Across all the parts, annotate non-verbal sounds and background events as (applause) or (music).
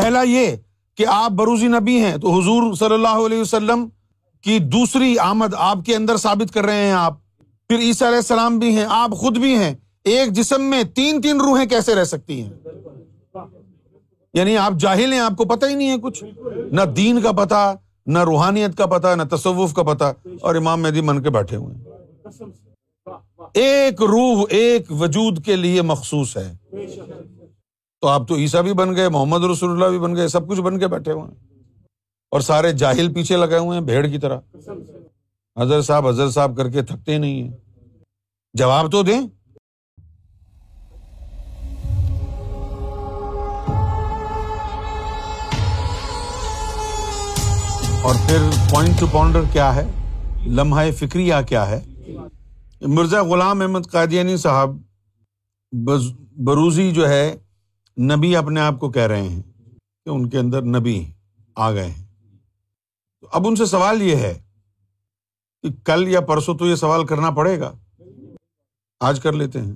پہلا یہ کہ آپ بروزی نبی ہیں تو حضور صلی اللہ علیہ وسلم کی دوسری آمد آپ کے اندر ثابت کر رہے ہیں آپ۔ پھر عیسیٰ علیہ السلام بھی ہیں، آپ خود بھی ہیں۔ ایک جسم میں تین تین روحیں کیسے رہ سکتی ہیں؟ یعنی آپ جاہل ہیں، آپ کو پتہ ہی نہیں ہے کچھ۔ نہ دین کا پتا نہ روحانیت کا پتا نہ تصوف کا پتا اور امام مہدی من کے بیٹھے ہوئے ہیں۔ ایک روح، ایک وجود کے لیے مخصوص ہے۔ تو آپ تو عیسیٰ بھی بن گئے، محمد رسول اللہ بھی بن گئے، سب کچھ بن کے بیٹھے ہوئے ہیں۔ اور سارے جاہل پیچھے لگے ہوئے ہیں، بھیڑ کی طرح۔ حضرت صاحب حضرت صاحب کر کے تھکتے نہیں ہیں۔ جواب تو دیں۔ اور پھر پوائنٹ ٹو پاؤنڈر کیا ہے؟ لمحہ فکری کیا ہے؟ مرزا غلام احمد قادیانی صاحب بروزی جو ہے نبی اپنے آپ کو کہہ رہے ہیں کہ ان کے اندر نبی آ گئے ہیں۔ اب ان سے سوال یہ ہے کہ کل یا پرسوں تو یہ سوال کرنا پڑے گا۔ آج کر لیتے ہیں۔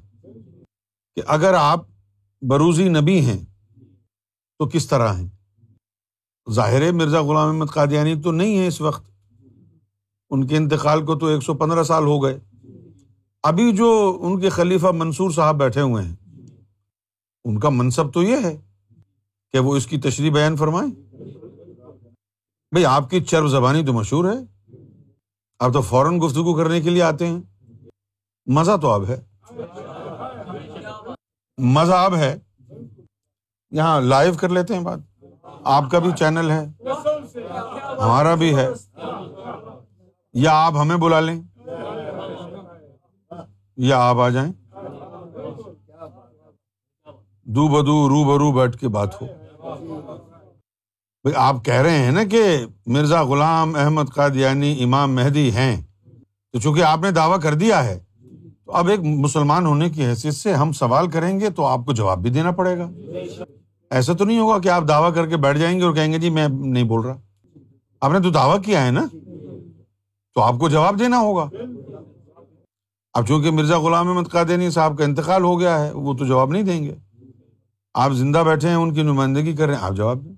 کہ اگر آپ بروزی نبی ہیں تو کس طرح ہیں؟ ظاہر مرزا غلام احمد قادیانی تو نہیں ہے اس وقت۔ ان کے انتقال کو تو ایک سو پندرہ سال ہو گئے۔ ابھی جو ان کے خلیفہ منصور صاحب بیٹھے ہوئے ہیں ان کا منصب تو یہ ہے کہ وہ اس کی تشریح بیان فرمائیں۔ بھائی آپ کی چرب زبانی تو مشہور ہے۔ آپ تو فوراً گفتگو کرنے کے لیے آتے ہیں۔ مزہ تو اب ہے۔ مزہ اب ہے۔ یہاں لائیو کر لیتے ہیں بات۔ آپ کا بھی چینل ہے۔ ہمارا بھی ہے۔ یا آپ ہمیں بلا لیں۔ یا آپ آ جائیں۔ دو بدو رو برو بیٹھ کے بات ہو۔ بھائی، آپ کہہ رہے ہیں نا کہ مرزا غلام احمد قادیانی یعنی امام مہدی ہیں۔ تو چونکہ آپ نے دعویٰ کر دیا ہے، تو اب ایک مسلمان ہونے کی حیثیت سے ہم سوال کریں گے تو آپ کو جواب بھی دینا پڑے گا۔ ایسا تو نہیں ہوگا کہ آپ دعویٰ کر کے بیٹھ جائیں گے اور کہیں گے جی میں نہیں بول رہا۔ آپ نے تو دعویٰ کیا ہے نا، تو آپ کو جواب دینا ہوگا۔ اب چونکہ مرزا غلام احمد قادیانی صاحب کا انتقال ہو گیا ہے، وہ تو جواب نہیں دیں گے۔ آپ زندہ بیٹھے ہیں، ان کی نمائندگی کر رہے ہیں۔ آپ جواب دیں۔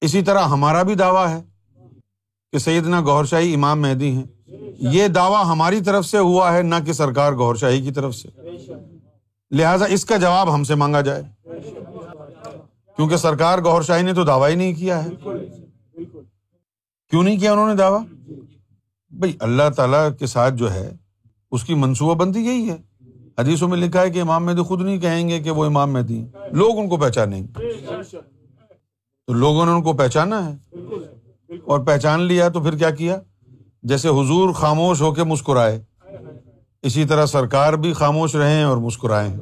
اسی طرح ہمارا بھی دعویٰ ہے کہ سیدنا گور شاہی امام مہدی ہیں۔ یہ دعویٰ ہماری طرف سے ہوا ہے، نہ کہ سرکار گور شاہی کی طرف سے۔ لہٰذا اس کا جواب ہم سے مانگا جائے۔ کیونکہ سرکار گور شاہی نے تو دعویٰ ہی نہیں کیا ہے۔ کیوں نہیں کیا انہوں نے دعویٰ؟ بھائی اللہ تعالیٰ کے ساتھ جو ہے، اس کی منصوبہ بندی یہی ہے۔ حدیثوں میں لکھا ہے کہ امام مہدی خود نہیں کہیں گے کہ وہ امام مہدی لوگ ان کو پہچانیں گے۔ تو لوگوں نے ان کو پہچانا ہے۔ اور پہچان لیا تو پھر کیا کیا؟ جیسے حضور خاموش ہو کے مسکرائے۔ اسی طرح سرکار بھی خاموش رہے اور مسکرائے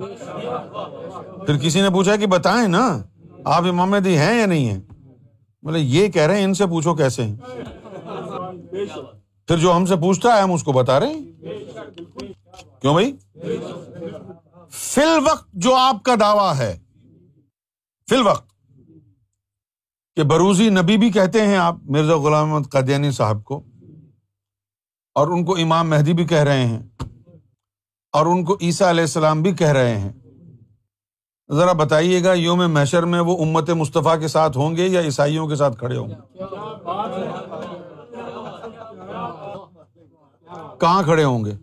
پھر کسی نے پوچھا کہ بتائیں نا، آپ امام مہدی ہیں یا نہیں ہے بولے، یہ کہہ رہے ہیں، ان سے پوچھو کیسے ہیں۔ پھر جو ہم سے پوچھتا ہے، ہم اس کو بتا رہے ہیں۔ کیوں بھائی؟ فی الوقت جو آپ کا دعویٰ ہے، فی الوقت، کہ بروزی نبی بھی کہتے ہیں آپ، مرزا غلام محمد قادیانی صاحب کو، اور ان کو امام مہدی بھی کہہ رہے ہیں، اور ان کو عیسیٰ علیہ السلام بھی کہہ رہے ہیں۔ ذرا بتائیے گا، یوم محشر میں وہ امت مصطفیٰ کے ساتھ ہوں گے یا عیسائیوں کے ساتھ کھڑے ہوں گے؟ کہاں کھڑے ہوں گے؟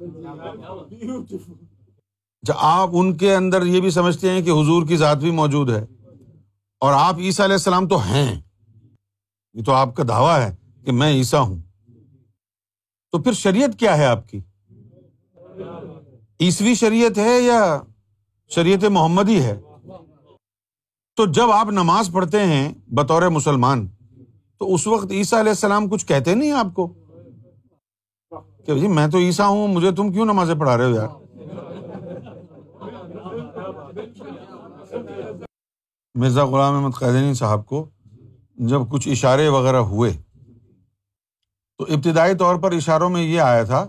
اچھا آپ ان کے اندر یہ بھی سمجھتے ہیں کہ حضور کی ذات بھی موجود ہے اور آپ عیسیٰ علیہ السلام تو ہیں، یہ تو آپ کا دعویٰ ہے کہ میں عیسیٰ ہوں۔ تو پھر شریعت کیا ہے آپ کی؟ عیسوی شریعت ہے یا شریعت محمدی ہے؟ تو جب آپ نماز پڑھتے ہیں بطور مسلمان، تو اس وقت عیسیٰ علیہ السلام کچھ کہتے نہیں آپ کو؟ کہ جی میں تو عیسیٰ ہوں، مجھے تم کیوں نمازیں پڑھا رہے ہو یار؟ مرزا غلام احمد قیدینی صاحب کو جب کچھ اشارے وغیرہ ہوئے، تو ابتدائی طور پر اشاروں میں یہ آیا تھا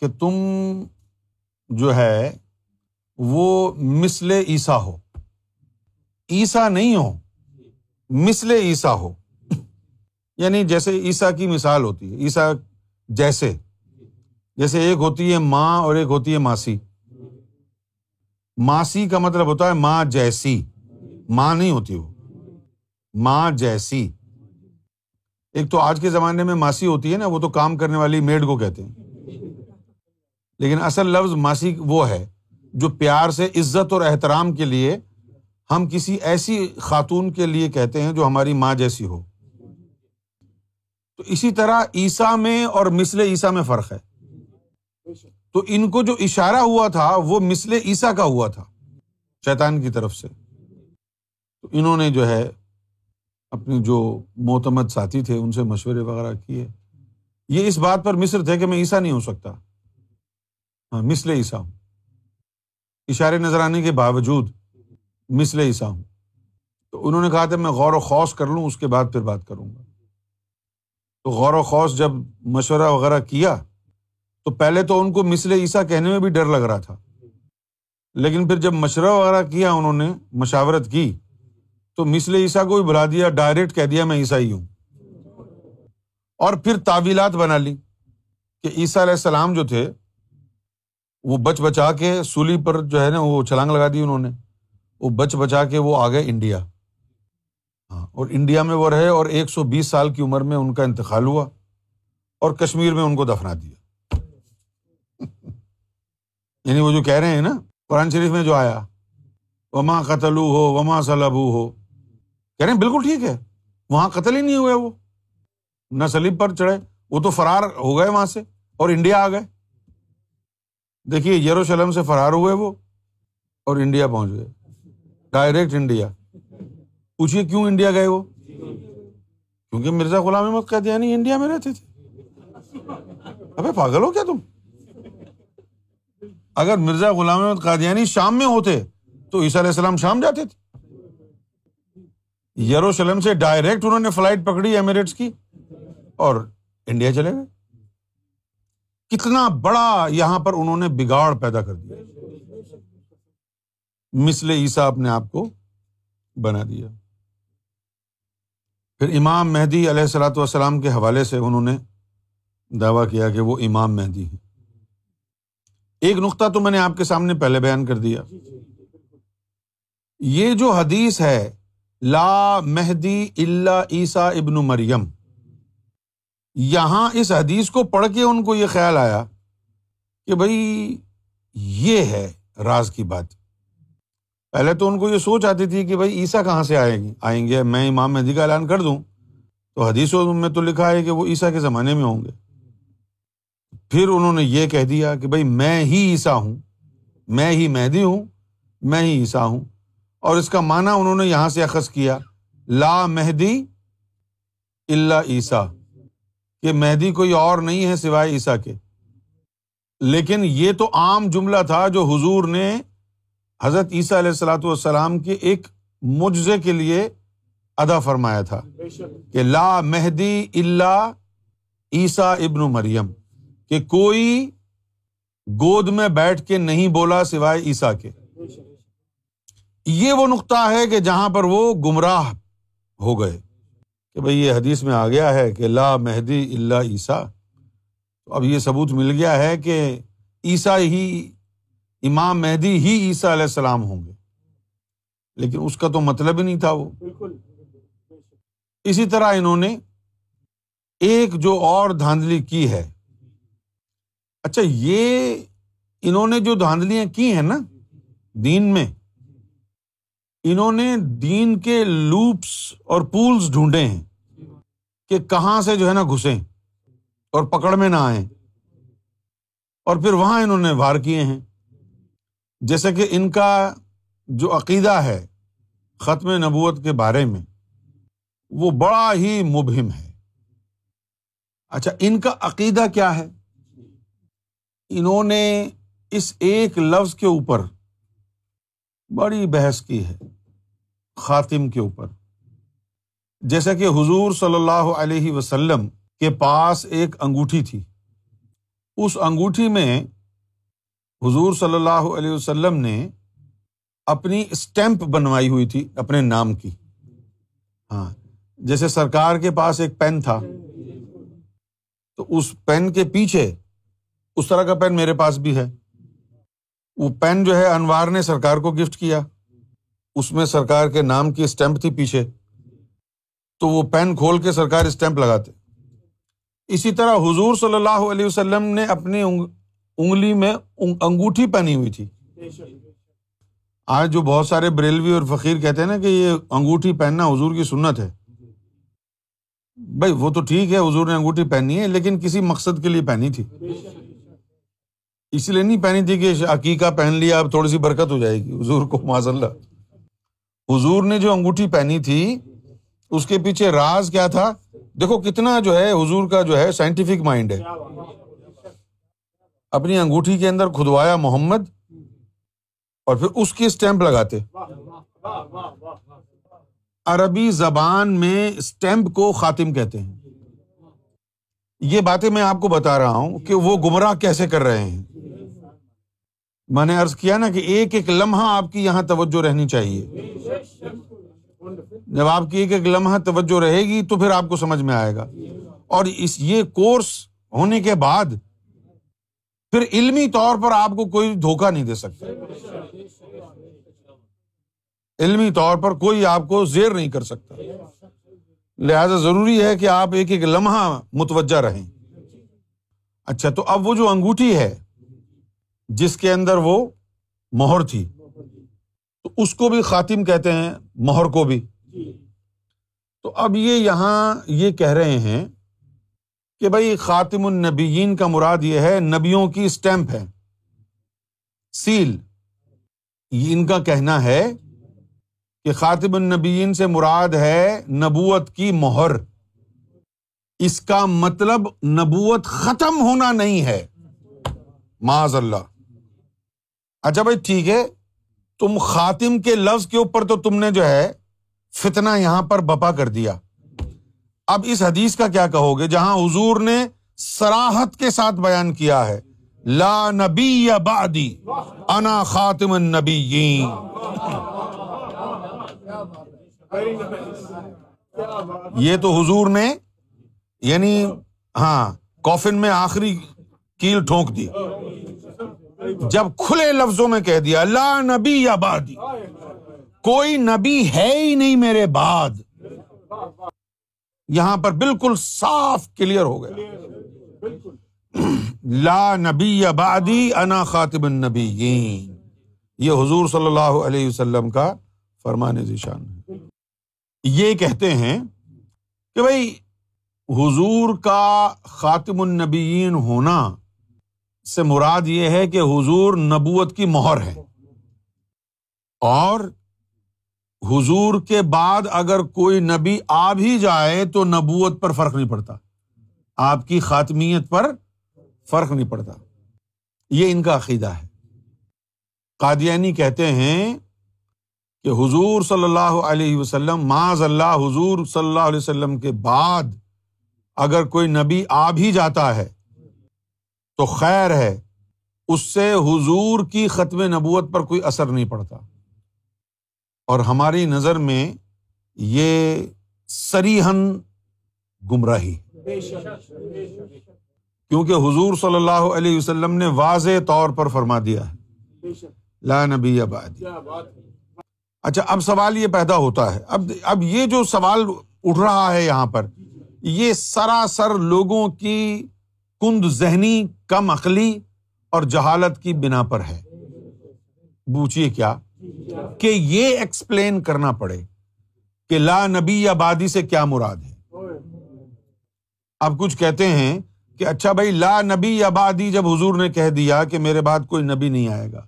کہ تم جو ہے وہ مسل عیسیٰ ہو۔ عیسیٰ نہیں ہو مسل عیسیٰ ہو۔ یعنی جیسے عیسیٰ کی مثال ہوتی ہے، عیسیٰ جیسے جیسے ایک ہوتی ہے ماں اور ایک ہوتی ہے ماسی۔ ماسی کا مطلب ہوتا ہے ماں جیسی۔ ماں نہیں ہوتی وہ۔ ماں جیسی۔ ایک تو آج کے زمانے میں ماسی ہوتی ہے نا، وہ تو کام کرنے والی میڈ کو کہتے ہیں۔ لیکن اصل لفظ ماسی وہ ہے جو پیار سے عزت اور احترام کے لیے ہم کسی ایسی خاتون کے لیے کہتے ہیں جو ہماری ماں جیسی ہو۔ تو اسی طرح عیسیٰ میں اور مسل عیسیٰ میں فرق ہے۔ تو ان کو جو اشارہ ہوا تھا، وہ مسل عیسیٰ کا ہوا تھا، شیطان کی طرف سے۔ تو انہوں نے جو ہے اپنی جو معتمد ساتھی تھے، ان سے مشورے وغیرہ کیے۔ یہ اس بات پر مصر تھے کہ میں عیسیٰ نہیں ہو سکتا۔ ہاں مسل عیسیٰ ہوں۔ اشارے نظر آنے کے باوجود مسل عیسیٰ ہوں۔ تو انہوں نے کہا تھا، میں غور و خوص کر لوں، اس کے بعد پھر بات کروں گا۔ تو غور و خوص جب مشورہ وغیرہ کیا، تو پہلے تو ان کو مسل عیسیٰ کہنے میں بھی ڈر لگ رہا تھا۔ لیکن پھر جب مشورہ وغیرہ کیا، انہوں نے مشاورت کی تو مسل عیسیٰ کو بھی بلا دیا ڈائریکٹ کہہ دیا، میں عیسائی ہوں. اور پھر تعویلات بنا لی کہ عیسیٰ علیہ السلام جو تھے، وہ بچ بچا کے سولی پر جو ہے نا، وہ چھلانگ لگا دی انہوں نے، وہ بچ بچا کے وہ آ گئے انڈیا۔ ہاں اور انڈیا میں وہ رہے اور ایک سو بیس سال کی عمر میں ان کا انتقال ہوا اور کشمیر میں ان کو دفنا دیا۔ (laughs) یعنی وہ جو کہہ رہے ہیں نا، قرآن شریف میں جو آیا، وما قتل ہو، وما سلب ہو کہہ رہے ہیں بالکل ٹھیک ہے، وہاں قتل ہی نہیں ہوئے وہ۔ نہ سلیب پر چڑھے، وہ تو فرار ہو گئے وہاں سے اور انڈیا آ گئے۔ دیکھیے، یروشلم سے فرار ہوئے وہ اور انڈیا پہنچ گئے۔ Direct India. پوچھیے کیوں انڈیا گئے وہ؟ کیونکہ مرزا غلام احمد قیدیانی انڈیا میں رہتے تھے ابے پاگل ہو کیا تم؟ اگر مرزا غلام احمد قادیانی شام میں ہوتے تو عیسیٰ علیہ السلام شام جاتے تھے۔ یروشلم سے ڈائریکٹ انہوں نے فلائٹ پکڑی ایمریٹس کی اور انڈیا چلے گئے۔ کتنا بڑا یہاں پر انہوں نے بگاڑ پیدا کر دیا۔ مسل عیسیٰ اپنے آپ کو بنا دیا۔ پھر امام مہدی علیہ السلاۃ والسلام کے حوالے سے انہوں نے دعویٰ کیا کہ وہ امام مہدی ہے ایک نقطہ تو میں نے آپ کے سامنے پہلے بیان کر دیا۔ یہ جو حدیث ہے لا مہدی اللہ عیسیٰ ابن مریم۔ یہاں اس حدیث کو پڑھ کے ان کو یہ خیال آیا کہ بھائی یہ ہے راز کی بات۔ پہلے تو ان کو یہ سوچ آتی تھی کہ بھائی عیسیٰ کہاں سے آئے گی آئیں گے، میں امام مہدی کا اعلان کر دوں۔ تو حدیثوں میں تو لکھا ہے کہ وہ عیسیٰ کے زمانے میں ہوں گے۔ پھر انہوں نے یہ کہہ دیا کہ بھائی میں ہی عیسیٰ ہوں، میں ہی مہدی ہوں، میں ہی عیسیٰ ہوں۔ اور اس کا معنی انہوں نے یہاں سے اخذ کیا، لا مہدی اللہ عیسیٰ، کہ مہدی کوئی اور نہیں ہے سوائے عیسیٰ کے۔ لیکن یہ تو عام جملہ تھا جو حضور نے حضرت عیسیٰ علیہ السلاۃ والسلام کے ایک مجزے کے لیے ادا فرمایا تھا، کہ لا مہدی اللہ عیسیٰ ابن مریم، کہ کوئی گود میں بیٹھ کے نہیں بولا سوائے عیسیٰ کے۔ یہ وہ نقطہ ہے کہ جہاں پر وہ گمراہ ہو گئے۔ کہ بھائی یہ حدیث میں آ گیا ہے کہ لا مہدی اللہ عیسیٰ۔ تو اب یہ ثبوت مل گیا ہے کہ عیسیٰ ہی امام مہدی ہی عیسیٰ علیہ السلام ہوں گے۔ لیکن اس کا تو مطلب ہی نہیں تھا وہ۔ اسی طرح انہوں نے ایک جو اور دھاندلی کی ہے۔ اچھا یہ انہوں نے جو دھاندلیاں کی ہیں نا دین میں انہوں نے دین کے لوپس اور پولس ڈھونڈے ہیں کہ کہاں سے جو ہے نا گھسیں اور پکڑ میں نہ آئیں اور پھر وہاں انہوں نے وار کیے ہیں۔ جیسے کہ ان کا جو عقیدہ ہے ختم نبوت کے بارے میں، وہ بڑا ہی مبہم ہے۔ اچھا ان کا عقیدہ کیا ہے؟ انہوں نے اس ایک لفظ کے اوپر بڑی بحث کی ہے خاتم کے اوپر۔ جیسا کہ حضور صلی اللہ علیہ وسلم کے پاس ایک انگوٹھی تھی۔ اس انگوٹھی میں حضور صلی اللہ علیہ وسلم نے اپنی اسٹمپ بنوائی ہوئی تھی اپنے نام کی۔ ہاں جیسے سرکار کے پاس ایک پین تھا، تو اس پین کے پیچھے اس طرح کا پین میرے پاس بھی ہے۔ وہ پین جو ہے انوار نے سرکار کو گفٹ کیا۔ اس میں سرکار کے نام کی اسٹمپ تھی پیچھے۔ تو وہ پین کھول کے سرکار اسٹمپ لگاتے۔ اسی طرح حضور صلی اللہ علیہ وسلم نے اپنی انگلی میں انگوٹھی پہنی ہوئی تھی۔ آج جو بہت سارے بریلوی اور فقیر کہتے ہیں نا کہ یہ انگوٹھی پہننا حضور کی سنت ہے۔ بھائی وہ تو ٹھیک ہے، حضور نے انگوٹھی پہنی ہے، لیکن کسی مقصد کے لیے پہنی تھی۔ اس لیے نہیں پہنی تھی کہ عقیقہ پہن لیا اب تھوڑی سی برکت ہو جائے گی۔ حضور کو معذ اللہ۔ حضور نے جو انگوٹھی پہنی تھی، اس کے پیچھے راز کیا تھا؟ دیکھو کتنا جو ہے، حضور کا جو ہے سائنٹیفک مائنڈ ہے۔ اپنی انگوٹھی کے اندر کھدوایا محمد اور پھر اس کی اسٹمپ لگاتے۔ عربی زبان میں اسٹمپ کو خاتم کہتے ہیں۔ یہ باتیں میں آپ کو بتا رہا ہوں کہ وہ گمراہ کیسے کر رہے ہیں۔ میں نے ارض کیا نا کہ ایک ایک لمحہ آپ کی یہاں توجہ رہنی چاہیے۔ جب آپ کی ایک ایک لمحہ توجہ رہے گی تو پھر آپ کو سمجھ میں آئے گا۔ اور اس یہ کورس ہونے کے بعد پھر علمی طور پر آپ کو کوئی دھوکہ نہیں دے سکتا۔ علمی طور پر کوئی آپ کو زیر نہیں کر سکتا۔ لہذا ضروری ہے کہ آپ ایک ایک لمحہ متوجہ رہیں۔ اچھا تو اب وہ جو انگوٹھی ہے جس کے اندر وہ مہر تھی۔ تو اس کو بھی خاتم کہتے ہیں، مہر کو بھی۔ تو اب یہ یہاں یہ کہہ رہے ہیں کہ بھائی خاتم النبیین کا مراد یہ ہے، نبیوں کی اسٹمپ ہے۔ سیل۔ یہ ان کا کہنا ہے کہ خاطب النبیین سے مراد ہے نبوت کی مہر۔ اس کا مطلب نبوت ختم ہونا نہیں ہے۔ معذ اللہ۔ اچھا بھائی، ٹھیک ہے۔ تم خاتم کے لفظ کے اوپر تو تم نے جو ہے فتنا یہاں پر بپا کر دیا۔ اب اس حدیث کا کیا کہو گے؟ جہاں حضور نے سراہت کے ساتھ بیان کیا ہے، لا نبی یا بادی انا خاتم النبیین۔ یہ تو حضور نے یعنی ہاں کوفن میں آخری کیل ٹھونک دی۔ جب کھلے لفظوں میں کہہ دیا اللہ نبی یا بادی کوئی نبی ہے ہی نہیں میرے بعد۔ یہاں پر بالکل صاف کلیئر ہو گیا۔ (clears throat) لا نبی یا بادی انا خاطب النبی یہ حضور صلی اللہ علیہ وسلم کا فرمان ذیشان ہے۔ یہ کہتے ہیں کہ بھائی حضور کا خاتم النبیین ہونا سے مراد یہ ہے کہ حضور نبوت کی مہر ہے۔ اور حضور کے بعد اگر کوئی نبی آ بھی جائے تو نبوت پر فرق نہیں پڑتا۔ آپ کی خاتمیت پر فرق نہیں پڑتا۔ یہ ان کا عقیدہ ہے۔ قادیانی کہتے ہیں کہ حضور صلی اللہ علیہ وسلم معذ اللہ، حضور صلی اللہ علیہ وسلم کے بعد اگر کوئی نبی آ بھی جاتا ہے تو خیر ہے، اس سے حضور کی ختم نبوت پر کوئی اثر نہیں پڑتا۔ اور ہماری نظر میں یہ سریحن گمراہی کیونکہ حضور صلی اللہ علیہ وسلم نے واضح طور پر فرما دیا ہے۔ لا نبی آباد اچھا اب سوال یہ پیدا ہوتا ہے۔ اب اب یہ جو سوال اٹھ رہا ہے یہاں پر، یہ سراسر لوگوں کی کند ذہنی، کم عقلی اور جہالت کی بنا پر ہے۔ پوچھیے کیا؟ کہ یہ ایکسپلین کرنا پڑے کہ لا نبی آبادی سے کیا مراد ہے۔ اب کچھ کہتے ہیں کہ اچھا بھائی، لا نبی آبادی جب حضور نے کہہ دیا کہ میرے بعد کوئی نبی نہیں آئے گا،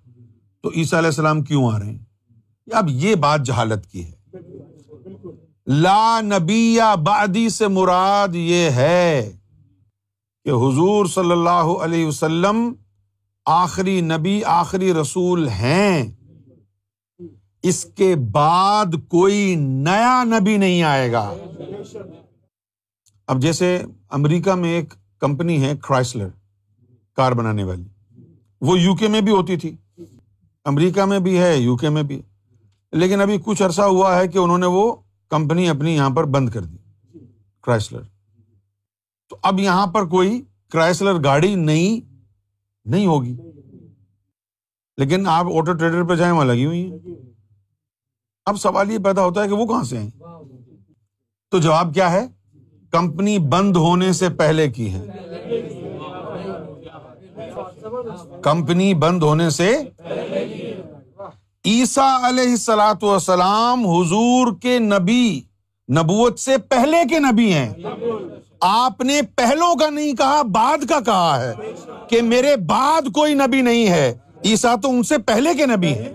تو عیسیٰ علیہ السلام کیوں آ رہے ہیں؟ اب یہ بات جہالت کی ہے۔ لا نبی بادی سے مراد یہ ہے۔ کہ حضور صلی اللہ علیہ وسلم آخری نبی، آخری رسول ہیں۔ اس کے بعد کوئی نیا نبی نہیں آئے گا۔ اب جیسے امریکہ میں ایک کمپنی ہے کرائسلر، کار بنانے والی۔ وہ یو کے میں بھی ہوتی تھی۔ امریکہ میں بھی ہے، یو کے میں بھی۔ لیکن ابھی کچھ عرصہ ہوا ہے کہ انہوں نے وہ کمپنی اپنی یہاں پر بند کر دی، کرائسلر۔ تو اب یہاں پر کوئی کرائسلر گاڑی نہیں نہیں ہوگی۔ لیکن آپ آٹو ٹریڈر پہ جائیں، وہاں لگی ہوئی ہیں۔ اب سوال یہ پیدا ہوتا ہے کہ وہ کہاں سے ہیں؟ تو جواب کیا ہے؟ کمپنی بند ہونے سے پہلے کی ہے۔ کمپنی بند ہونے سے عیسیٰ علیہ السلاۃ والسلام حضور کے نبی، نبوت سے پہلے کے نبی ہیں۔ آپ نے پہلوں کا نہیں کہا، بعد کا کہا ہے کہ میرے بعد کوئی نبی نہیں ہے۔ عیسیٰ تو ان سے پہلے کے نبی ہیں۔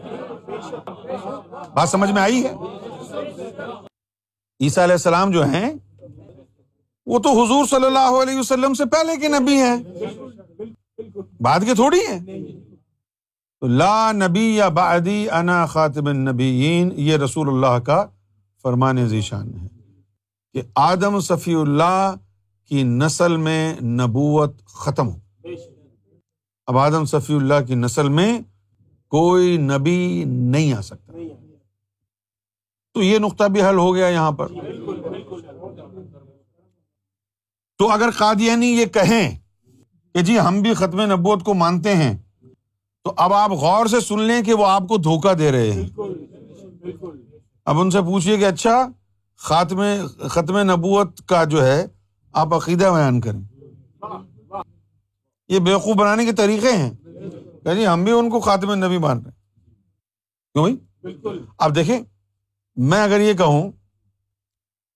بات سمجھ میں آئی ہے؟ عیسیٰ علیہ السلام جو ہیں، وہ تو حضور صلی اللہ علیہ وسلم سے پہلے کے نبی ہیں۔ بعد کے تھوڑی ہیں۔ لا نبی یا بعدی انا خاطب النبیین، یہ رسول اللہ کا فرمان ذیشان ہے کہ آدم صفی اللہ کی نسل میں نبوت ختم ہو۔ اب آدم صفی اللہ کی نسل میں کوئی نبی نہیں آ سکتا۔ تو یہ نقطہ بھی حل ہو گیا یہاں پر۔ تو اگر قادیانی یہ کہیں کہ جی ہم بھی ختم نبوت کو مانتے ہیں، تو اب آپ غور سے سن لیں کہ وہ آپ کو دھوکہ دے رہے ہیں۔ اب ان سے پوچھیے کہ اچھا خاتم ختم نبوت کا جو ہے آپ عقیدہ بیان کریں۔ یہ بیوقوف بنانے کے طریقے ہیں۔ کہ جی ہم بھی ان کو خاتم نبی مان رہے کیوں بھائی؟ اب دیکھیں، میں اگر یہ کہوں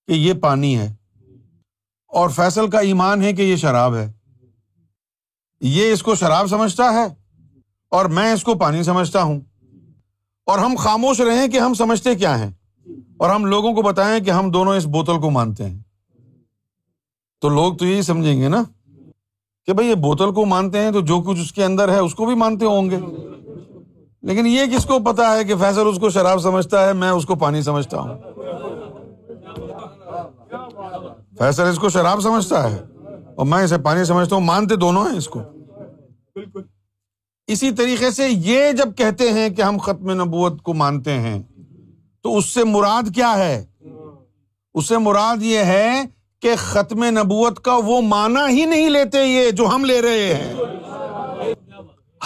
کہ یہ پانی ہے اور فیصل کا ایمان ہے کہ یہ شراب ہے، یہ اس کو شراب سمجھتا ہے اور میں اس کو پانی سمجھتا ہوں۔ اور ہم خاموش رہے کہ ہم سمجھتے کیا ہیں۔ اور ہم لوگوں کو بتائیں کہ ہم دونوں اس بوتل کو مانتے ہیں۔ تو لوگ تو یہی سمجھیں گے نا کہ بھائی یہ بوتل کو مانتے ہیں تو جو کچھ اس کے اندر ہے اس کو بھی مانتے ہوں گے۔ لیکن یہ کس کو پتا ہے کہ فیصل اس کو شراب سمجھتا ہے، میں اس کو پانی سمجھتا ہوں۔ فیصل اس کو شراب سمجھتا ہے اور میں اسے پانی سمجھتا ہوں، مانتے دونوں ہیں اس کو۔ اسی طریقے سے یہ جب کہتے ہیں کہ ہم ختم نبوت کو مانتے ہیں، تو اس سے مراد کیا ہے؟ اس سے مراد یہ ہے کہ ختم نبوت کا وہ مانا ہی نہیں لیتے یہ جو ہم لے رہے ہیں۔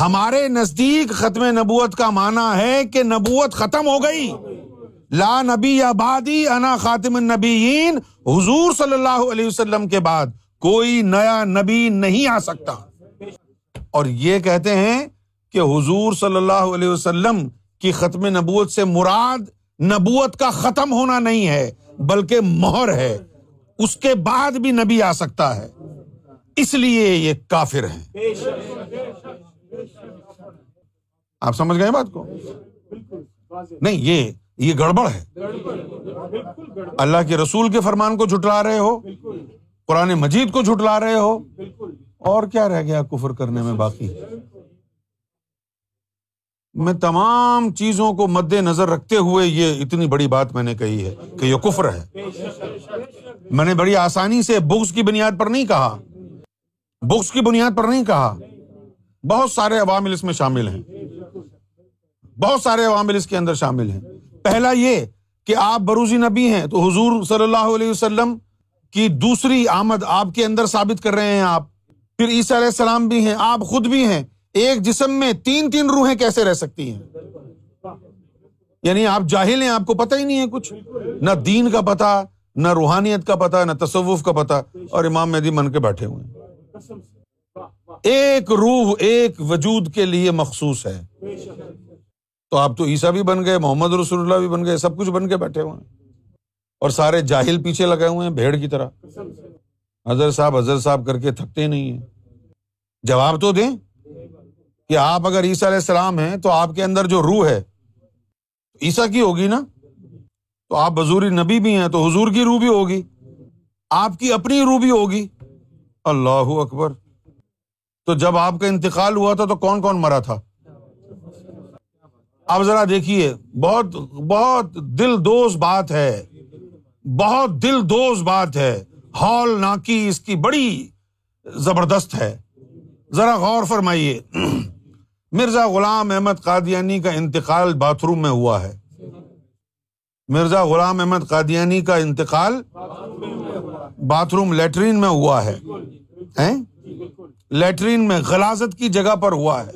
ہمارے نزدیک ختم نبوت کا مانا ہے کہ نبوت ختم ہو گئی۔ لا نبی آبادی، انا خاتم النبیین۔ حضور صلی اللہ علیہ وسلم کے بعد کوئی نیا نبی نہیں آ سکتا۔ اور یہ کہتے ہیں کہ حضور صلی اللہ علیہ وسلم کی ختم نبوت سے مراد نبوت کا ختم ہونا نہیں ہے، بلکہ مہر ہے۔ اس کے بعد بھی نبی آ سکتا ہے۔ اس لیے یہ کافر ہے آپ سمجھ گئے بات کو؟ نہیں، یہ یہ گڑبڑ ہے۔ اللہ کے رسول کے فرمان کو جھٹلا رہے ہو، قرآن مجید کو جھٹلا رہے ہو، اور کیا رہ گیا کفر کرنے میں باقی؟ میں تمام چیزوں کو مد نظر رکھتے ہوئے یہ اتنی بڑی بات میں نے کہی ہے کہ یہ کفر ہے۔ میں نے بڑی آسانی سے بکس کی بنیاد پر نہیں کہا۔ بکس کی بنیاد پر نہیں کہا۔ بہت سارے عوامل اس میں شامل ہیں۔ بہت سارے عوامل اس کے اندر شامل ہیں۔ پہلا یہ کہ آپ بروزی نبی ہیں تو حضور صلی اللہ علیہ وسلم کی دوسری آمد آپ کے اندر ثابت کر رہے ہیں آپ۔ پھر عیسیٰ علیہ السلام بھی ہیں، آپ خود بھی ہیں۔ ایک جسم میں تین تین روحیں کیسے رہ سکتی ہیں؟ یعنی آپ جاہل ہیں، آپ کو پتہ ہی نہیں ہے کچھ۔ نہ دین کا پتا نہ روحانیت کا پتا، نہ تصوف کا پتا، اور امام مہدی من کے بیٹھے ہوئے ہیں۔ ایک روح، ایک وجود کے لیے مخصوص ہے۔ تو آپ تو عیسیٰ بھی بن گئے، محمد رسول اللہ بھی بن گئے، سب کچھ بن کے بیٹھے ہوئے ہیں۔ اور سارے جاہل پیچھے لگے ہوئے ہیں، بھیڑ کی طرح۔ حضرت صاحب حضرت صاحب کر کے تھکتے نہیں ہیں۔ جواب تو دیں کہ آپ اگر عیسیٰ علیہ السلام ہیں تو آپ کے اندر جو روح ہے عیسیٰ کی ہوگی نا؟ تو آپ بزوری نبی بھی ہیں تو حضور کی روح بھی ہوگی، آپ کی اپنی روح بھی ہوگی۔ اللہ اکبر۔ تو جب آپ کا انتقال ہوا تھا تو کون کون مرا تھا؟ اب ذرا دیکھیے، بہت بہت دل دوز بات ہے۔ بہت دل دوز بات ہے۔ ہال ناکی اس کی بڑی زبردست ہے۔ ذرا غور فرمائیے۔ (clears throat) مرزا غلام احمد قادیانی کا انتقال باتھ روم میں ہوا ہے۔ مرزا غلام احمد قادیانی کا انتقال باتھ روم لیٹرین میں ہوا ہے لیٹرین میں غلازت کی جگہ پر ہوا ہے۔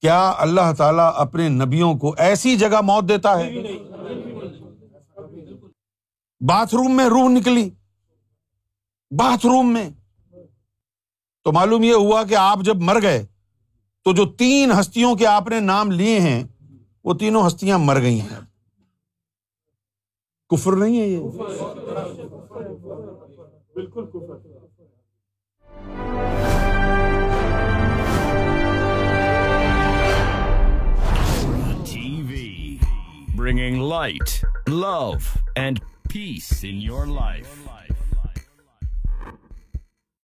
کیا اللہ تعالیٰ اپنے نبیوں کو ایسی جگہ موت دیتا ہے؟ باتھ روم میں روح نکلی۔ باتھ روم میں۔ تو معلوم یہ ہوا کہ آپ جب مر گئے، تو جو تین ہستیوں کے آپ نے نام لیے ہیں، وہ تینوں ہستیاں مر گئی ہیں۔ کفر نہیں ہے یہ۔ بالکل we bringing light love and peace in your life